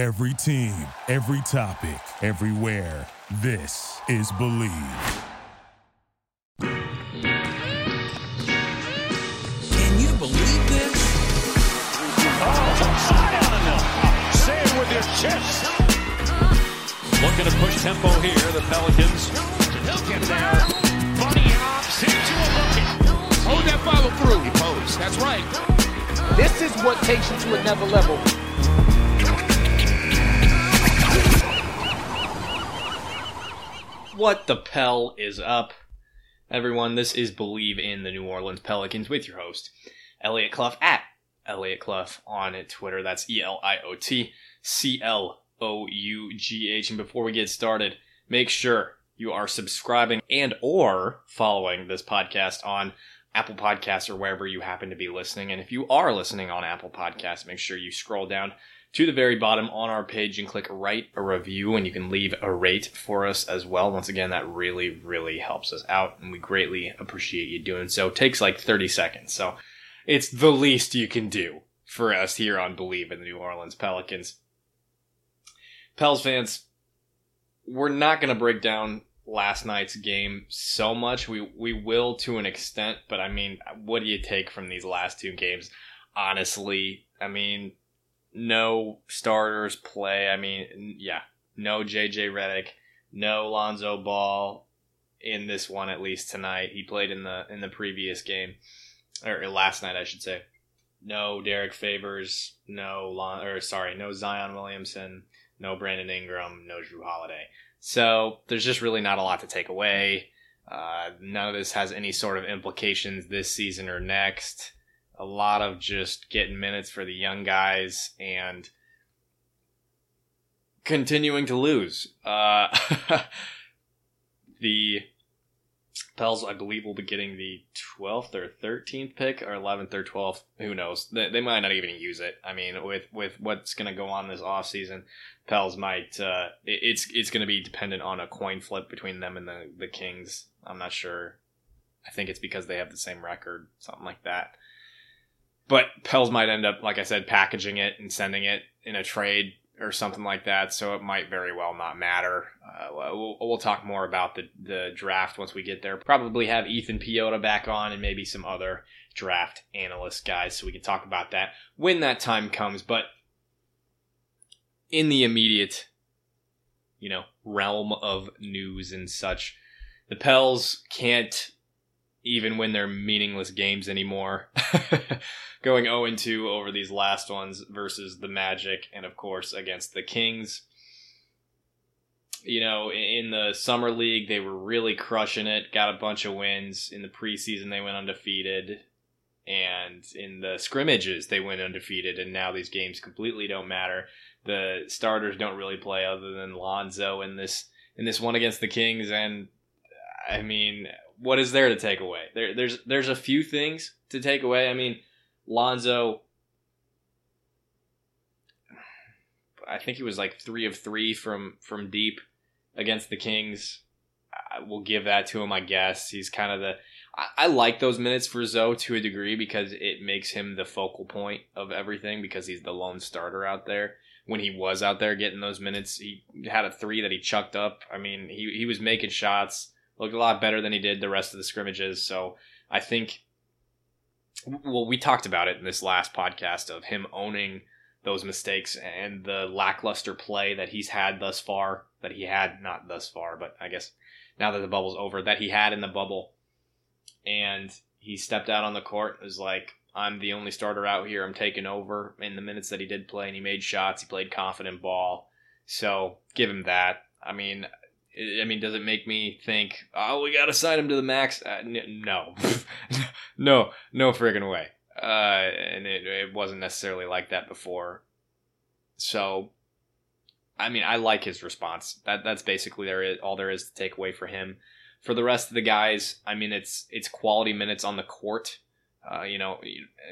Every team, every topic, everywhere. This is Bleav. Can you believe this? Oh, fine. Say it with your chest. Looking to push tempo here, the Pelicans. He'll get there. Bunny hops into a bucket. Hold that follow through. He posed. That's right. This is what takes you to another level. What the Pell is up? Everyone, this is Bleav in the New Orleans Pelicans with your host, Elliot Clough at Elliot Clough on Twitter. That's E L I O T C L O U G H. And before we get started, make sure you are subscribing and or following this podcast on Apple Podcasts or wherever you happen to be listening. And if you are listening on Apple Podcasts, make sure you scroll down to the very bottom on our page and click write a review and you can leave a rate for us as well. Once again, that really, really helps us out and we greatly appreciate you doing so. It takes like 30 seconds. So it's the least you can do for us here on Bleav in the New Orleans Pelicans. Pels fans, we're not going to break down last night's game so much. We we will to an extent, but I mean, what do you take from these last two games? Honestly, I mean, no starters play. I mean, yeah, no JJ Redick, no Lonzo Ball in this one at least tonight. He played in the in the previous game or last night, I should say. No Derrick Favors, no Lon, or sorry, no Zion Williamson, no Brandon Ingram, no Jrue Holiday. So there's just really not a lot to take away. Uh, none of this has any sort of implications this season or next. A lot of just getting minutes for the young guys and continuing to lose. Uh, the Pels, I believe, will be getting the 12th or 13th pick, or 11th or 12th. Who knows? They, they might not even use it. I mean, with, with what's going to go on this offseason, Pels might. Uh, it, it's it's going to be dependent on a coin flip between them and the, the Kings. I'm not sure. I think it's because they have the same record, something like that. But Pels might end up, like I said, packaging it and sending it in a trade or something like that. So it might very well not matter. Uh, we'll, we'll talk more about the, the draft once we get there. Probably have Ethan Piota back on and maybe some other draft analyst guys so we can talk about that when that time comes. But in the immediate, you know, realm of news and such, the Pels can't even when they're meaningless games anymore. Going 0 2 over these last ones versus the Magic and, of course, against the Kings. You know, in the Summer League, they were really crushing it, got a bunch of wins. In the preseason, they went undefeated. And in the scrimmages, they went undefeated. And now these games completely don't matter. The starters don't really play other than Lonzo in this in this one against the Kings. And I mean, what is there to take away? There, there's there's a few things to take away. I mean, Lonzo, I think he was like three of three from from deep against the Kings. I will give that to him. I guess he's kind of the. I, I like those minutes for Zoe to a degree because it makes him the focal point of everything because he's the lone starter out there. When he was out there getting those minutes, he had a three that he chucked up. I mean, he he was making shots looked a lot better than he did the rest of the scrimmages. So I think, well, we talked about it in this last podcast of him owning those mistakes and the lackluster play that he's had thus far, that he had not thus far, but I guess now that the bubble's over, that he had in the bubble. And he stepped out on the court, was like, I'm the only starter out here. I'm taking over in the minutes that he did play, and he made shots. He played confident ball. So give him that. I mean, I mean, does it make me think, oh, we got to sign him to the max? Uh, n- no, no, no friggin' way. Uh, and it, it wasn't necessarily like that before. So, I mean, I like his response. That that's basically there is all there is to take away for him. For the rest of the guys, I mean, it's it's quality minutes on the court. Uh, you know,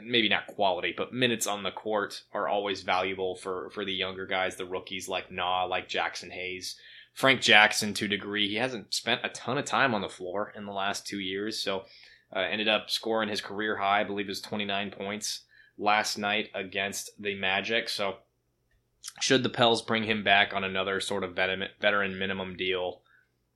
maybe not quality, but minutes on the court are always valuable for for the younger guys, the rookies like Nah, like Jaxson Hayes. Frank Jackson to a degree. He hasn't spent a ton of time on the floor in the last two years, so uh, ended up scoring his career high, I believe was 29 points last night against the Magic. So should the Pels bring him back on another sort of veteran minimum deal,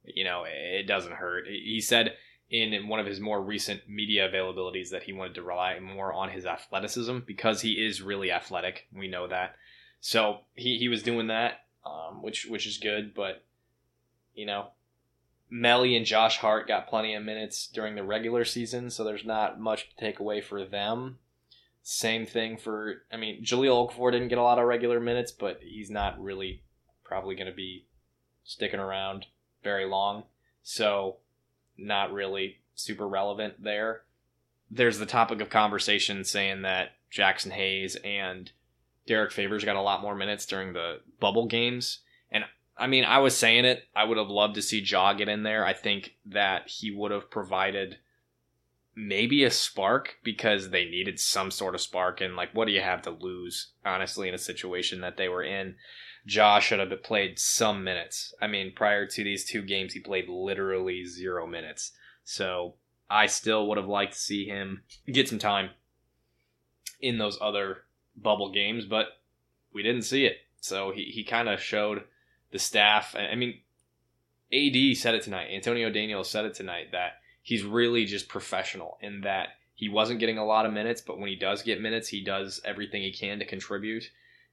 you know, it doesn't hurt. He said in one of his more recent media availabilities that he wanted to rely more on his athleticism because he is really athletic. We know that. So he, he was doing that, um, which which is good. But you know, Melli and Josh Hart got plenty of minutes during the regular season, so there's not much to take away for them. Same thing for, I mean, Jahlil Okafor didn't get a lot of regular minutes, but he's not really probably going to be sticking around very long. So, not really super relevant there. There's the topic of conversation saying that Jaxson Hayes and Derrick Favors got a lot more minutes during the bubble games. And I mean, I was saying it. I would have loved to see Jaw get in there. I think that he would have provided maybe a spark because they needed some sort of spark. And like, what do you have to lose, honestly, in a situation that they were in? Josh should have played some minutes. I mean, prior to these two games, he played literally zero minutes. So I still would have liked to see him get some time in those other bubble games, but we didn't see it. So he, he kind of showed the staff. I mean, AD said it tonight. Antonio Daniels said it tonight that he's really just professional in that he wasn't getting a lot of minutes, but when he does get minutes, he does everything he can to contribute.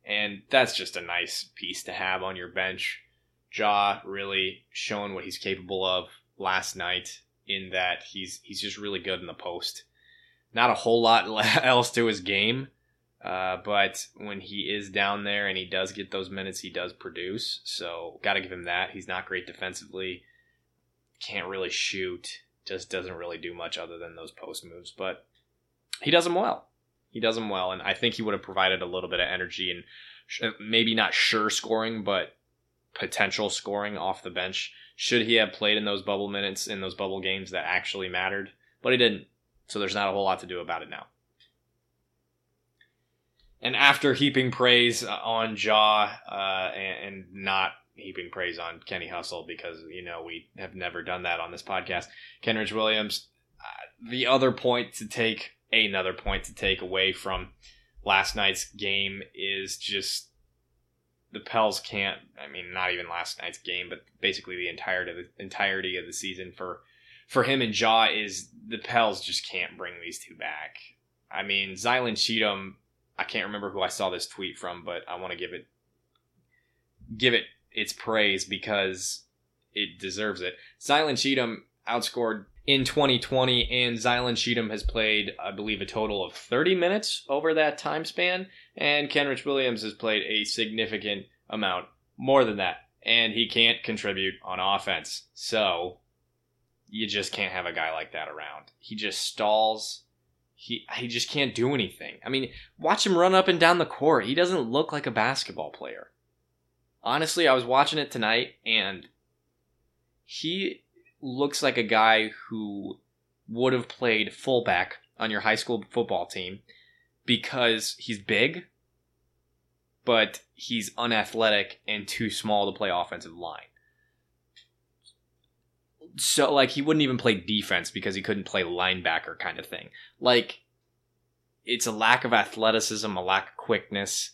And that's just a nice piece to have on your bench. Jaw really showing what he's capable of last night in that he's he's just really good in the post. Not a whole lot else to his game, uh, but when he is down there and he does get those minutes, he does produce. So got to give him that. He's not great defensively, can't really shoot just doesn't really do much other than those post moves. But he does them well. He does them well, and I think he would have provided a little bit of energy and maybe not sure scoring, but potential scoring off the bench. Should he have played in those bubble minutes in those bubble games that actually mattered? But he didn't. So there's not a whole lot to do about it now. And after heaping praise on Jaw uh, and, and not heaping praise on Kenny Hustle because you know we have never done that on this podcast. Kenrich Williams. Uh, the other point to take, another point to take away from last night's game is just the Pels can't. I mean, not even last night's game, but basically the entirety of the entirety of the season for for him and Jaw is the Pels just can't bring these two back. I mean, Zylan Cheatham. I can't remember who I saw this tweet from, but I want to give it give it its praise because it deserves it. Zylan Cheatham outscored in 2020, and Zylan Cheatham has played, I believe, a total of 30 minutes over that time span, and Kenrich Williams has played a significant amount more than that, and he can't contribute on offense. So you just can't have a guy like that around. He just stalls. He he just can't do anything. I mean, watch him run up and down the court. He doesn't look like a basketball player honestly, I was watching it tonight and he looks like a guy who would have played fullback on your high school football team because he's big, but he's unathletic and too small to play offensive line. So, like, he wouldn't even play defense because he couldn't play linebacker kind of thing. Like, it's a lack of athleticism, a lack of quickness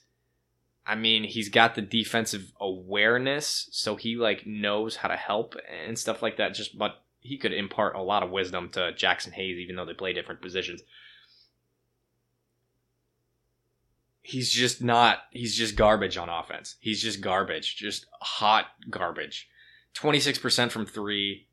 I mean, he's got the defensive awareness, so he like knows how to help and stuff like that. Just but he could impart a lot of wisdom to Jaxson Hayes, even though they play different positions. He's just not. He's just garbage on offense. He's just garbage, just hot garbage. Twenty six percent from three,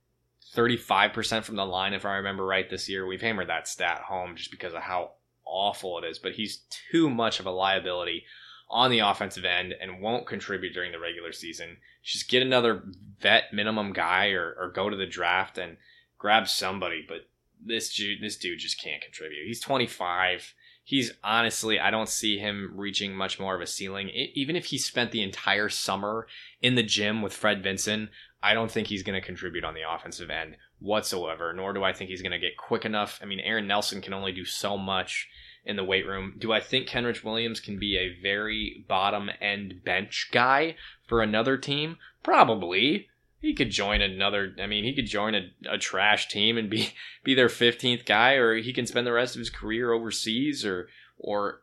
35% from the line, if I remember right, this year. We've hammered that stat home just because of how awful it is, but he's too much of a liability on the offensive end and won't contribute during the regular season. Just get another vet minimum guy or, or go to the draft and grab somebody. But this dude, this dude just can't contribute. He's 25. He's honestly, I don't see him reaching much more of a ceiling. It, even if he spent the entire summer in the gym with Fred Vinson, I don't think he's going to contribute on the offensive end whatsoever, nor do I think he's going to get quick enough. I mean, Aaron Nelson can only do so much in the weight room. Do I think Kenrich Williams can be a very bottom end bench guy for another team? Probably. He could join another. I mean, he could join a, a trash team and be be their fifteenth guy, or he can spend the rest of his career overseas, or or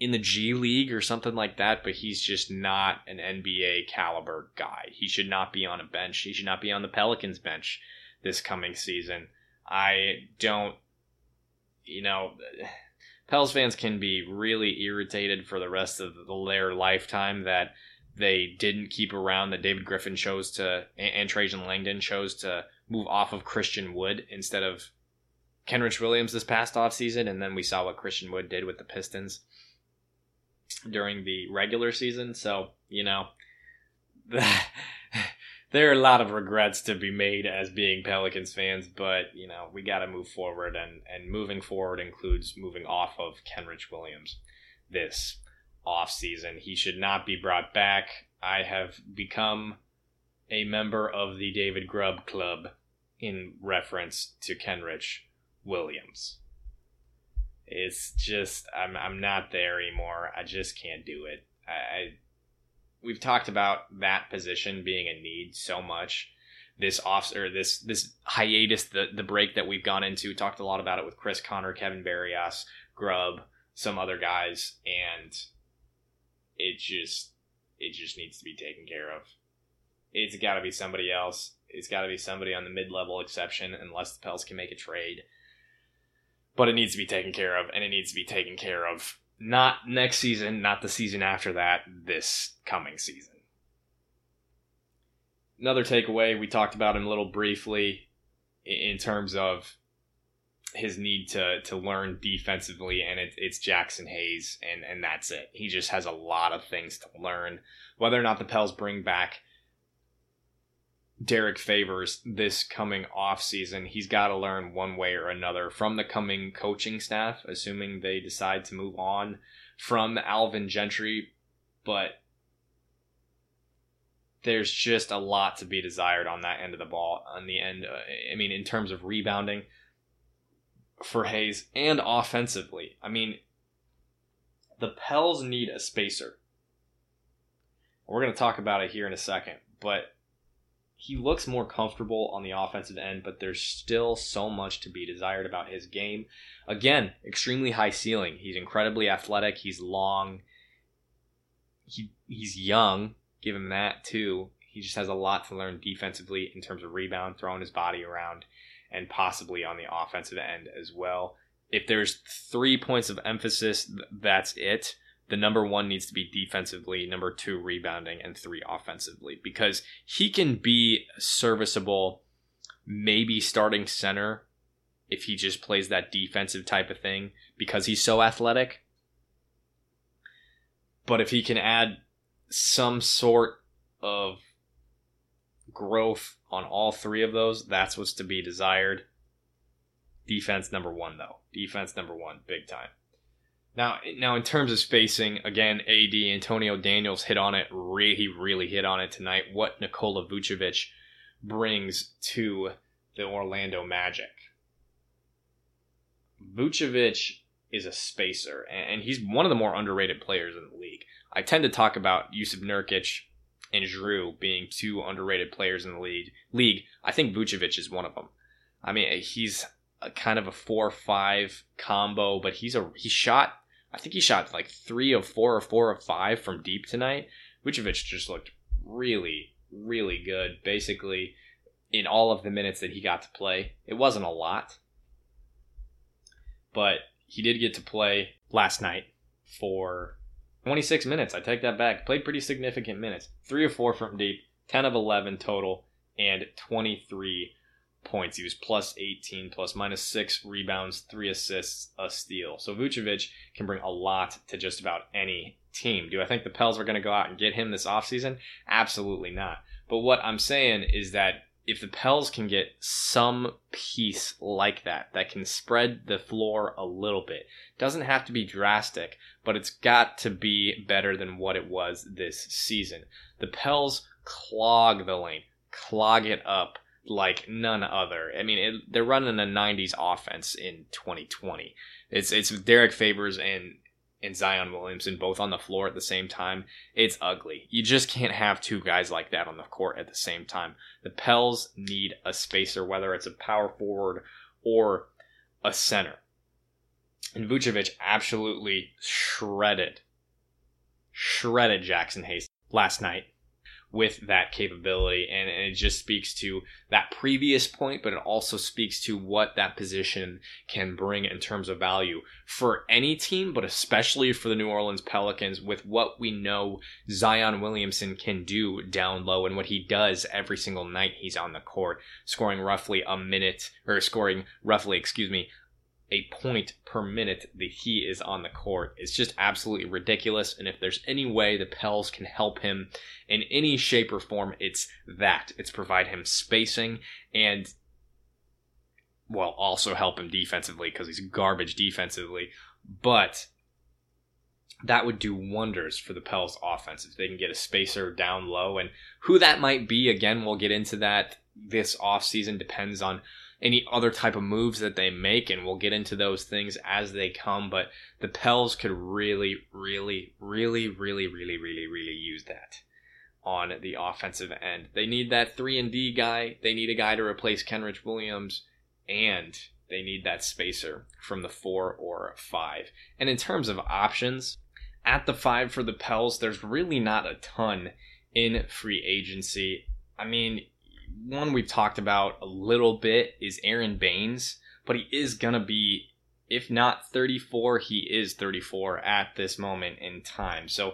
in the G League or something like that, but he's just not an NBA caliber guy. He should not be on a bench. He should not be on the Pelicans bench this coming season. I don't, you know, Pels fans can be really irritated for the rest of their lifetime that they didn't keep around that David Griffin chose to and Trajan Langdon chose to move off of Christian Wood instead of Kenrich Williams this past offseason, and then we saw what Christian Wood did with the Pistons during the regular season. So, you know, there are a lot of regrets to be made as being Pelicans fans, but, you know, we got to move forward, and, and moving forward includes moving off of Kenrich Williams this off season. He should not be brought back. I have become a member of the David Grubb Club in reference to Kenrich Williams. It's just I'm I'm not there anymore. I just can't do it. I, I we've talked about that position being a need so much. This off or this this hiatus, the the break that we've gone into, talked a lot about it with Chris Connor, Kevin Barrios, Grubb, some other guys, and it just it just needs to be taken care of. It's got to be somebody else. It's got to be somebody on the mid level exception, unless the Pels can make a trade but it needs to be taken care of, and it needs to be taken care of not next season, not the season after that, this coming season. Another takeaway, we talked about him a little briefly in terms of his need to to learn defensively, and it, it's Jaxson Hayes, and and that's it. He just has a lot of things to learn. Whether or not the Pels bring back Derrick Favors this coming off season, he's got to learn one way or another from the coming coaching staff, assuming they decide to move on from Alvin Gentry. But there's just a lot to be desired on that end of the ball. On the end, uh, I mean, in terms of rebounding for Hayes and offensively, I mean, the Pels need a spacer. We're going to talk about it here in a second, but he looks more comfortable on the offensive end, but there's still so much to be desired about his game. Again, extremely high ceiling. He's incredibly athletic. He's long. He he's young. Give him that too. He just has a lot to learn defensively in terms of rebound, throwing his body around, and possibly on the offensive end as well. If there's three points of emphasis, that's it the number one needs to be defensively, number two rebounding, and three offensively because he can be serviceable, maybe starting center if he just plays that defensive type of thing because he's so athletic. But if he can add some sort of growth on all three of those, that's what's to be desired. Defense number one, though. Defense number one, big time. Now, now in terms of spacing, again, AD Antonio Daniels hit on it. Re- he really hit on it tonight. What Nikola Vucevic brings to the Orlando Magic. Vucevic is a spacer, and he's one of the more underrated players in the league. I tend to talk about Jusuf Nurkic and Jrue being two underrated players in the league. League, I think Vucevic is one of them. I mean, he's kind of a four-five combo, but he's a he shot I think he shot like three of four or four of five from deep tonight. Vucevic just looked really, really good. Basically, in all of the minutes that he got to play, it wasn't a lot, but he did get to play last night for 26 minutes. I take that back. Played pretty significant minutes. Three of four from deep, 10 of 11 total, and 23 points. He was plus 18, plus minus six rebounds, three assists, a steal. So Vucevic can bring a lot to just about any team. Do I think the Pels are going to go out and get him this offseason? Absolutely not. But what I'm saying is that if the Pels can get some piece like that, that can spread the floor a little bit, doesn't have to be drastic, but it's got to be better than what it was this season. The Pels clog the lane, clog it up like none other. I mean, it, they're running a '90s offense in 2020. It's it's Derrick Favors and and Zion Williamson both on the floor at the same time. It's ugly. You just can't have two guys like that on the court at the same time. The Pels need a spacer, whether it's a power forward or a center. And Vucevic absolutely shredded, shredded Jaxson Hayes last night with that capability. And, and, it just speaks to that previous point, but it also speaks to what that position can bring in terms of value for any team, but especially for the New Orleans Pelicans with what we know Zion Williamson can do down low and what he does every single night he's on the court, scoring roughly a minute or scoring roughly, excuse me, a point per minute that he is on the court. It's just absolutely ridiculous. And if there's any way the Pels can help him in any shape or form, it's that. It's provide him spacing and, well, also help him defensively because he's garbage defensively. But that would do wonders for the Pels offense if they can get a spacer down low. And who that might be, again, we'll get into that this offseason. Depends on any other type of moves that they make, and we'll get into those things as they come. But the Pels could really, really, really, really, really, really, really use that on the offensive end. They need that three and D guy. They need a guy to replace Kenrich Williams, and they need that spacer from the four or five. And in terms of options, at the five for the Pels, there's really not a ton in free agency. I mean, one we've talked about a little bit is Aron Baynes, but he is going to be, if not 34, he is 34 at this moment in time. So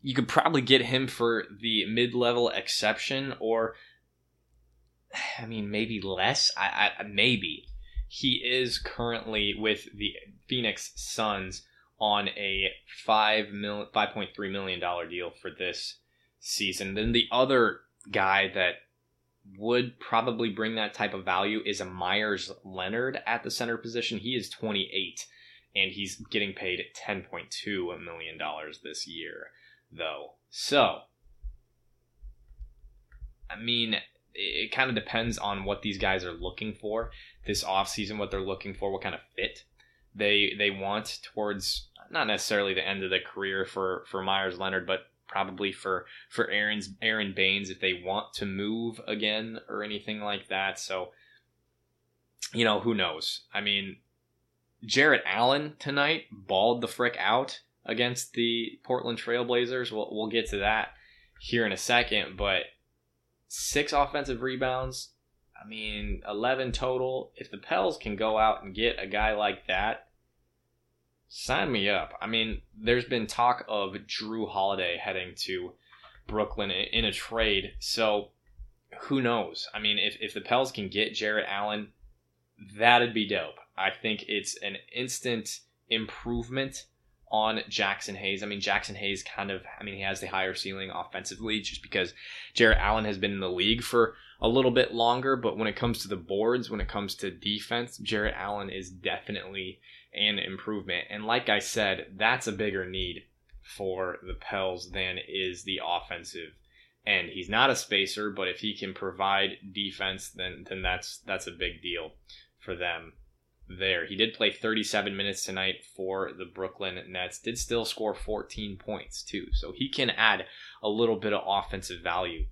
you could probably get him for the mid level exception, or, I mean, maybe less. I, I Maybe. He is currently with the Phoenix Suns on a five mil, $5.3 million deal for this season. Then the other guy that would probably bring that type of value is a Meyers Leonard at the center position. He is 28 and he's getting paid $10.2 million this year, though. So, I mean, it kind of depends on what these guys are looking for this offseason, what they're looking for, what kind of fit they they want towards not necessarily the end of the career for for Meyers Leonard, but probably for for Aron's Aron Baynes if they want to move again or anything like that. So you know, who knows? I mean, Jarrett Allen tonight balled the frick out against the Portland Trailblazers. We'll we'll get to that here in a second, but six offensive rebounds. I mean, 11 total. If the Pels can go out and get a guy like that, Sign me up. I mean, there's been talk of Jrue Holiday heading to Brooklyn in a trade. So who knows? I mean, if, if the Pels can get Jarrett Allen, that'd be dope. I think it's an instant improvement on Jaxson Hayes. I mean, Jaxson Hayes kind of, I mean, he has the higher ceiling offensively just because Jarrett Allen has been in the league for a little bit longer. But when it comes to the boards, when it comes to defense, Jarrett Allen is definitely an improvement. And like I said, that's a bigger need for the Pels than is the offensive end. He's not a spacer, but if he can provide defense, then then that's that's a big deal for them there. He did play 37 minutes tonight for the Brooklyn Nets. Did still score 14 points too. So he can add a little bit of offensive value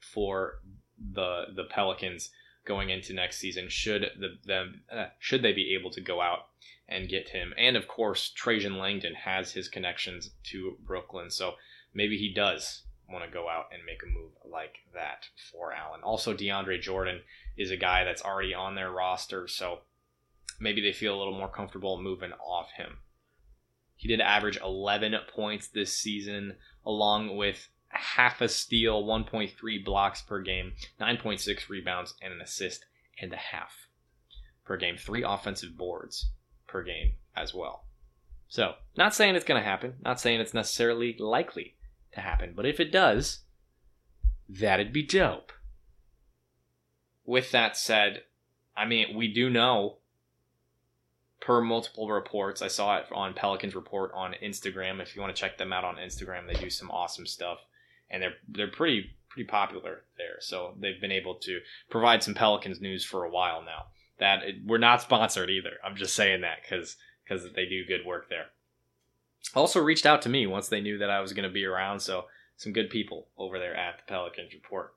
for the the Pelicans going into next season should the them uh, should they be able to go out and get him. And of course, Trajan Langdon has his connections to Brooklyn, so maybe he does want to go out and make a move like that for Allen. Also, DeAndre Jordan is a guy that's already on their roster, so maybe they feel a little more comfortable moving off him. He did average 11 points this season, along with half a steal, 1.3 blocks per game, 9.6 rebounds, and an assist and a half per game. Three offensive boards per game as well. So, not saying it's going to happen, not saying it's necessarily likely to happen, but if it does, that'd be dope. With that said, I mean, we do know per multiple reports. I saw it on Pelicans report on Instagram. If you want to check them out on Instagram, they do some awesome stuff and they're they're pretty pretty popular there. So they've been able to provide some Pelicans news for a while now. That we're not sponsored either. I'm just saying that because because they do good work there. Also reached out to me once they knew that I was going to be around. So some good people over there at the Pelicans report.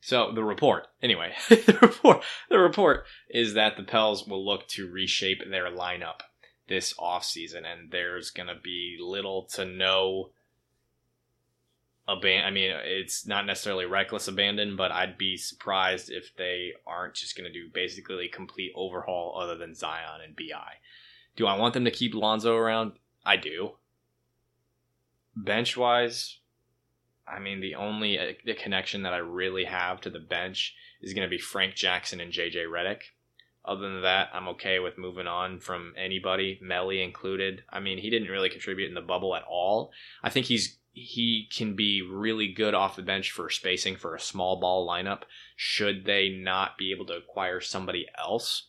So the report, anyway, the report, the report is that the Pels will look to reshape their lineup this offseason, and there's going to be little to no aban- I mean, it's not necessarily reckless abandon, but I'd be surprised if they aren't just going to do basically a complete overhaul other than Zion and BI. Do I want them to keep Lonzo around? I do. Bench wise, I mean, the only uh, the connection that I really have to the bench is going to be Frank Jackson and JJ Redick. Other than that, I'm okay with moving on from anybody, Melli included. I mean, he didn't really contribute in the bubble at all. I think he's he can be really good off the bench for spacing for a small ball lineup. Should they not be able to acquire somebody else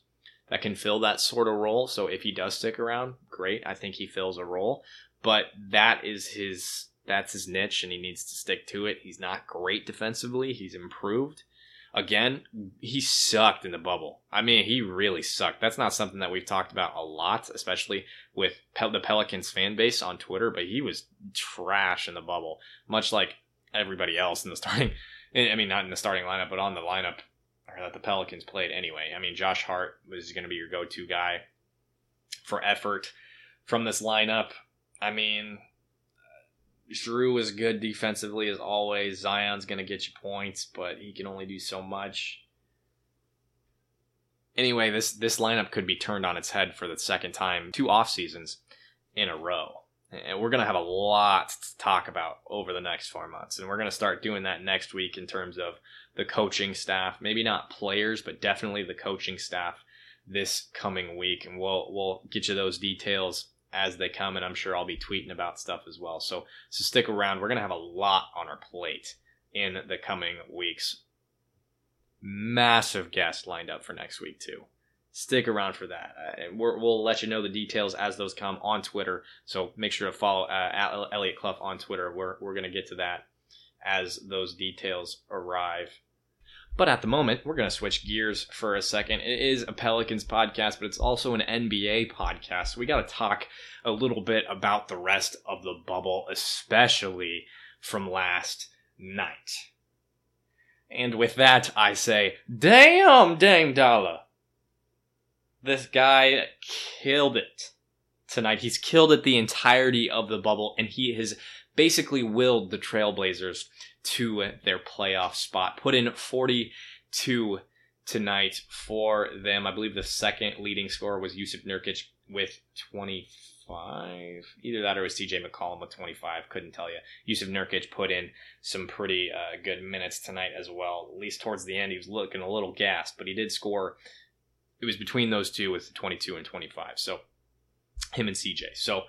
that can fill that sort of role? So if he does stick around, great. I think he fills a role, but that is his that's his niche and he needs to stick to it. He's not great defensively. He's improved. Again, he sucked in the bubble. I mean, he really sucked. That's not something that we've talked about a lot, especially with the Pelicans fan base on Twitter, but he was trash in the bubble, much like everybody else in the starting. I mean, not in the starting lineup, but on the lineup that the Pelicans played anyway. I mean, Josh Hart was going to be your go to guy for effort from this lineup. I mean, Jrue is good defensively as always. Zion's going to get you points, but he can only do so much. Anyway, this this lineup could be turned on its head for the second time, two off seasons in a row. And we're going to have a lot to talk about over the next four months. And we're going to start doing that next week in terms of the coaching staff. Maybe not players, but definitely the coaching staff this coming week. And we'll, we'll get you those details as they come, and I'm sure I'll be tweeting about stuff as well. So, so stick around. We're gonna have a lot on our plate in the coming weeks. Massive guests lined up for next week too. Stick around for that, uh, we will let you know the details as those come on Twitter. So make sure to follow uh, Elliot Clough on Twitter. We're we're gonna get to that as those details arrive. But at the moment, we're going to switch gears for a second. It is a Pelicans podcast, but it's also an NBA podcast. We got to talk a little bit about the rest of the bubble, especially from last night. And with that, I say, damn, Dame Dolla. This guy killed it tonight. He's killed it the entirety of the bubble, and he has basically willed the Trailblazers to their playoff spot. Put in 42 tonight for them. I believe the second leading scorer was Jusuf Nurkic with 25. Either that or was CJ McCollum with 25. Couldn't tell you. Jusuf Nurkic put in some pretty uh, good minutes tonight as well. At least towards the end, he was looking a little gassed, but he did score. It was between those two with 22 and 25. So him and CJ. So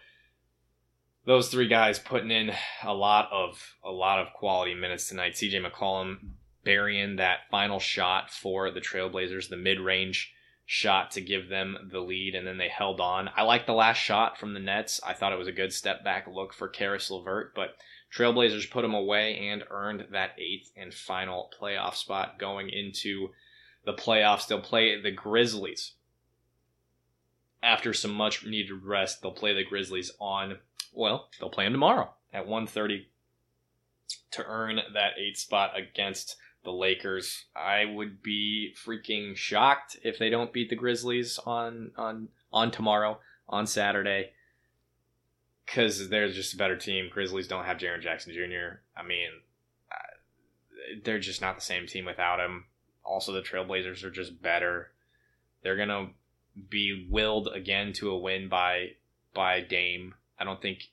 those three guys putting in a lot of a lot of quality minutes tonight. CJ McCollum burying that final shot for the Trailblazers, the mid-range shot to give them the lead, and then they held on. I like the last shot from the Nets. I thought it was a good step back look for Caris LeVert, but Trailblazers put him away and earned that eighth and final playoff spot going into the playoffs. They'll play the Grizzlies. After some much needed rest, they'll play the Grizzlies on well, they'll play them tomorrow at 1.30 to earn that eight spot against the Lakers. I would be freaking shocked if they don't beat the Grizzlies on on on tomorrow on Saturday because they're just a better team. Grizzlies don't have Jaren Jackson Jr. I mean, they're just not the same team without him. Also, the Trailblazers are just better. They're gonna be willed again to a win by by Dame. I don't think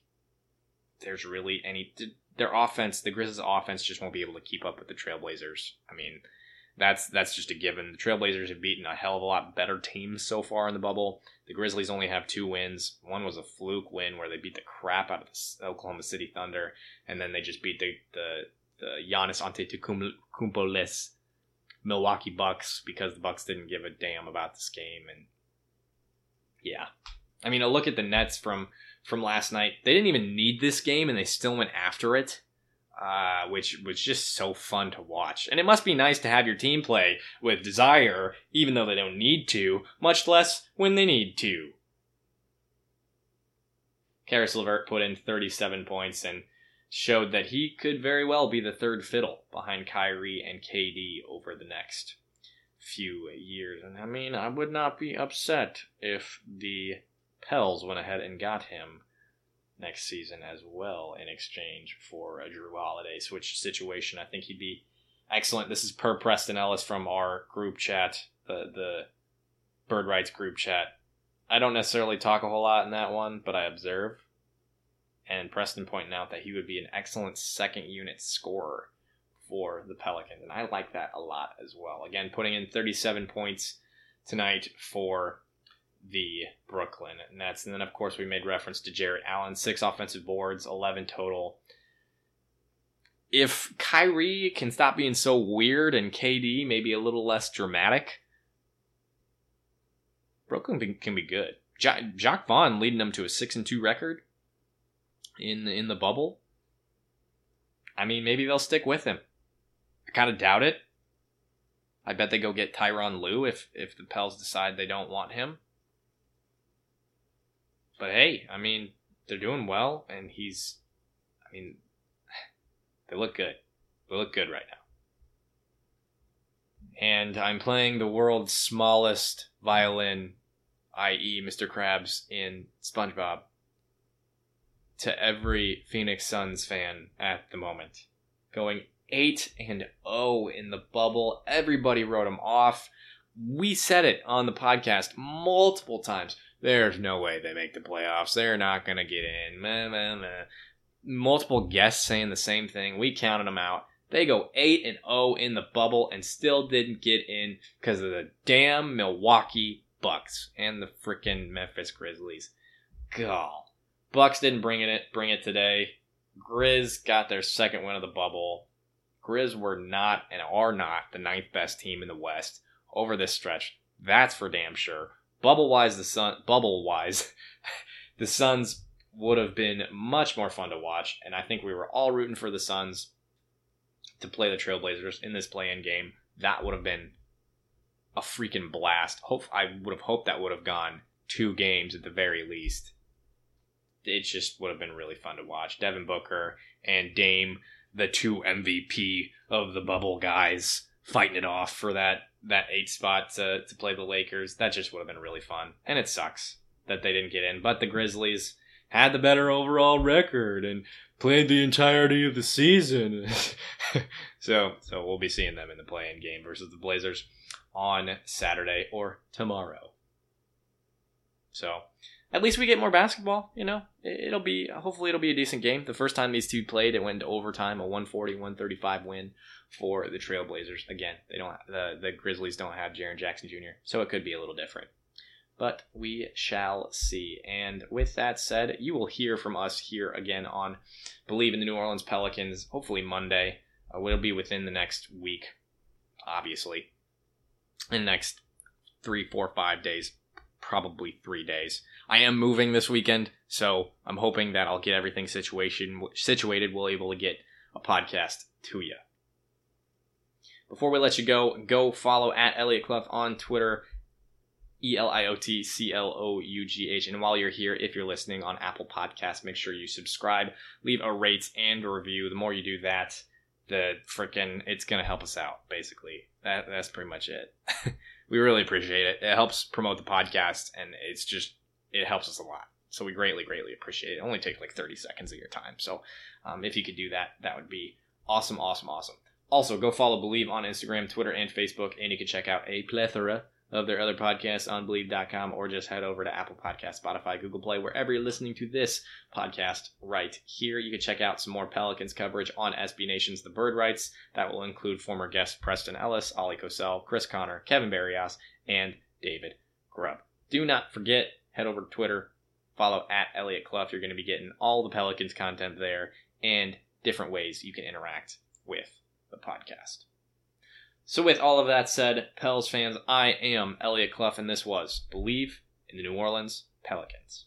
there's really any their offense. The Grizzlies' offense just won't be able to keep up with the Trailblazers. I mean, that's that's just a given. The Trailblazers have beaten a hell of a lot better teams so far in the bubble. The Grizzlies only have two wins. One was a fluke win where they beat the crap out of the Oklahoma City Thunder, and then they just beat the the, the Giannis Antetokounmpo Milwaukee Bucks because the Bucks didn't give a damn about this game. And yeah, I mean, a look at the Nets from from last night. They didn't even need this game, and they still went after it, uh, which was just so fun to watch. And it must be nice to have your team play with desire, even though they don't need to, much less when they need to. Caris LeVert put in 37 points, and showed that he could very well be the third fiddle behind Kyrie and KD over the next few years. And I mean, I would not be upset if the Pels went ahead and got him next season as well in exchange for a Jrue Holiday switch situation. I think he'd be excellent. This is per Preston Ellis from our group chat, the the Bird Writes group chat. I don't necessarily talk a whole lot in that one, but I observe. And Preston pointing out that he would be an excellent second unit scorer for the Pelicans, and I like that a lot as well. Again, putting in 37 points tonight for the Brooklyn Nets. And then, of course, we made reference to Jarrett Allen, six offensive boards, 11 total. If Kyrie can stop being so weird and KD maybe a little less dramatic, Brooklyn can be good. Jacque Vaughn leading them to a six and two record in the, in the bubble. I mean, maybe they'll stick with him. Kind of doubt it. I bet they go get Tyronn Lue if if the Pels decide they don't want him. But hey, I mean, they're doing well, and he's, I mean, they look good. They look good right now. And I'm playing the world's smallest violin, i.e., Mr. Krabs in SpongeBob, to every Phoenix Suns fan at the moment. Going 8 and 0 in the bubble. Everybody wrote him off. We said it on the podcast multiple times. There's no way they make the playoffs. They're not going to get in. Meh, meh, meh. Multiple guests saying the same thing. We counted them out. They go 8 and 0 in the bubble and still didn't get in because of the damn Milwaukee Bucks and the freaking Memphis Grizzlies. Gall. Bucks didn't bring it bring it today. Grizz got their second win of the bubble. Grizz were not and are not the ninth best team in the West over this stretch. That's for damn sure. Bubble wise, the Sun bubble wise, the Suns would have been much more fun to watch, and I think we were all rooting for the Suns to play the Trailblazers in this play-in game. That would have been a freaking blast. Hope I would have hoped that would have gone two games at the very least. It just would have been really fun to watch. Devin Booker and Dame, the two MVP of the bubble guys, fighting it off for that that eight spot to, to play the Lakers. That just would have been really fun. And it sucks that they didn't get in. But the Grizzlies had the better overall record and played the entirety of the season. so so we'll be seeing them in the play-in game versus the Blazers on Saturday or tomorrow. So at least we get more basketball, you know. It'll be hopefully it'll be a decent game. The first time these two played, it went to overtime, a 140-135 win for the Trailblazers. Again, they don't the the Grizzlies don't have Jaren Jackson Jr., so it could be a little different. But we shall see. And with that said, you will hear from us here again on Bleav in the New Orleans Pelicans, hopefully Monday. Uh, will be within the next week, obviously. In the next three, four, five days, probably three days. I am moving this weekend, so I'm hoping that I'll get everything situation situated. We'll able to get a podcast to you. Before we let you go, go follow at Elliot Clough on Twitter, E L I O T C L O U G H. And while you're here, if you're listening on Apple Podcasts, make sure you subscribe, leave a rate and a review. The more you do that, the freaking it's gonna help us out. Basically, that that's pretty much it. we really appreciate it. It helps promote the podcast, and it's just it helps us a lot. So we greatly, greatly appreciate it. it only take like 30 seconds of your time. So um, if you could do that, that would be awesome, awesome, awesome. Also, go follow Bleav on Instagram, Twitter, and Facebook, and you can check out a plethora of their other podcasts on Bleav.com or just head over to Apple Podcast, Spotify, Google Play, wherever you're listening to this podcast right here. You can check out some more Pelicans coverage on SB Nation's The Bird Writes. That will include former guests Preston Ellis, Ollie Cosell, Chris Connor, Kevin Barrios, and David Grubb. Do not forget, head over to Twitter, follow at Elliot Clough. You're going to be getting all the Pelicans content there and different ways you can interact with the podcast. So, with all of that said, Pels fans, I am Elliot Clough, and this was Bleav in the New Orleans Pelicans.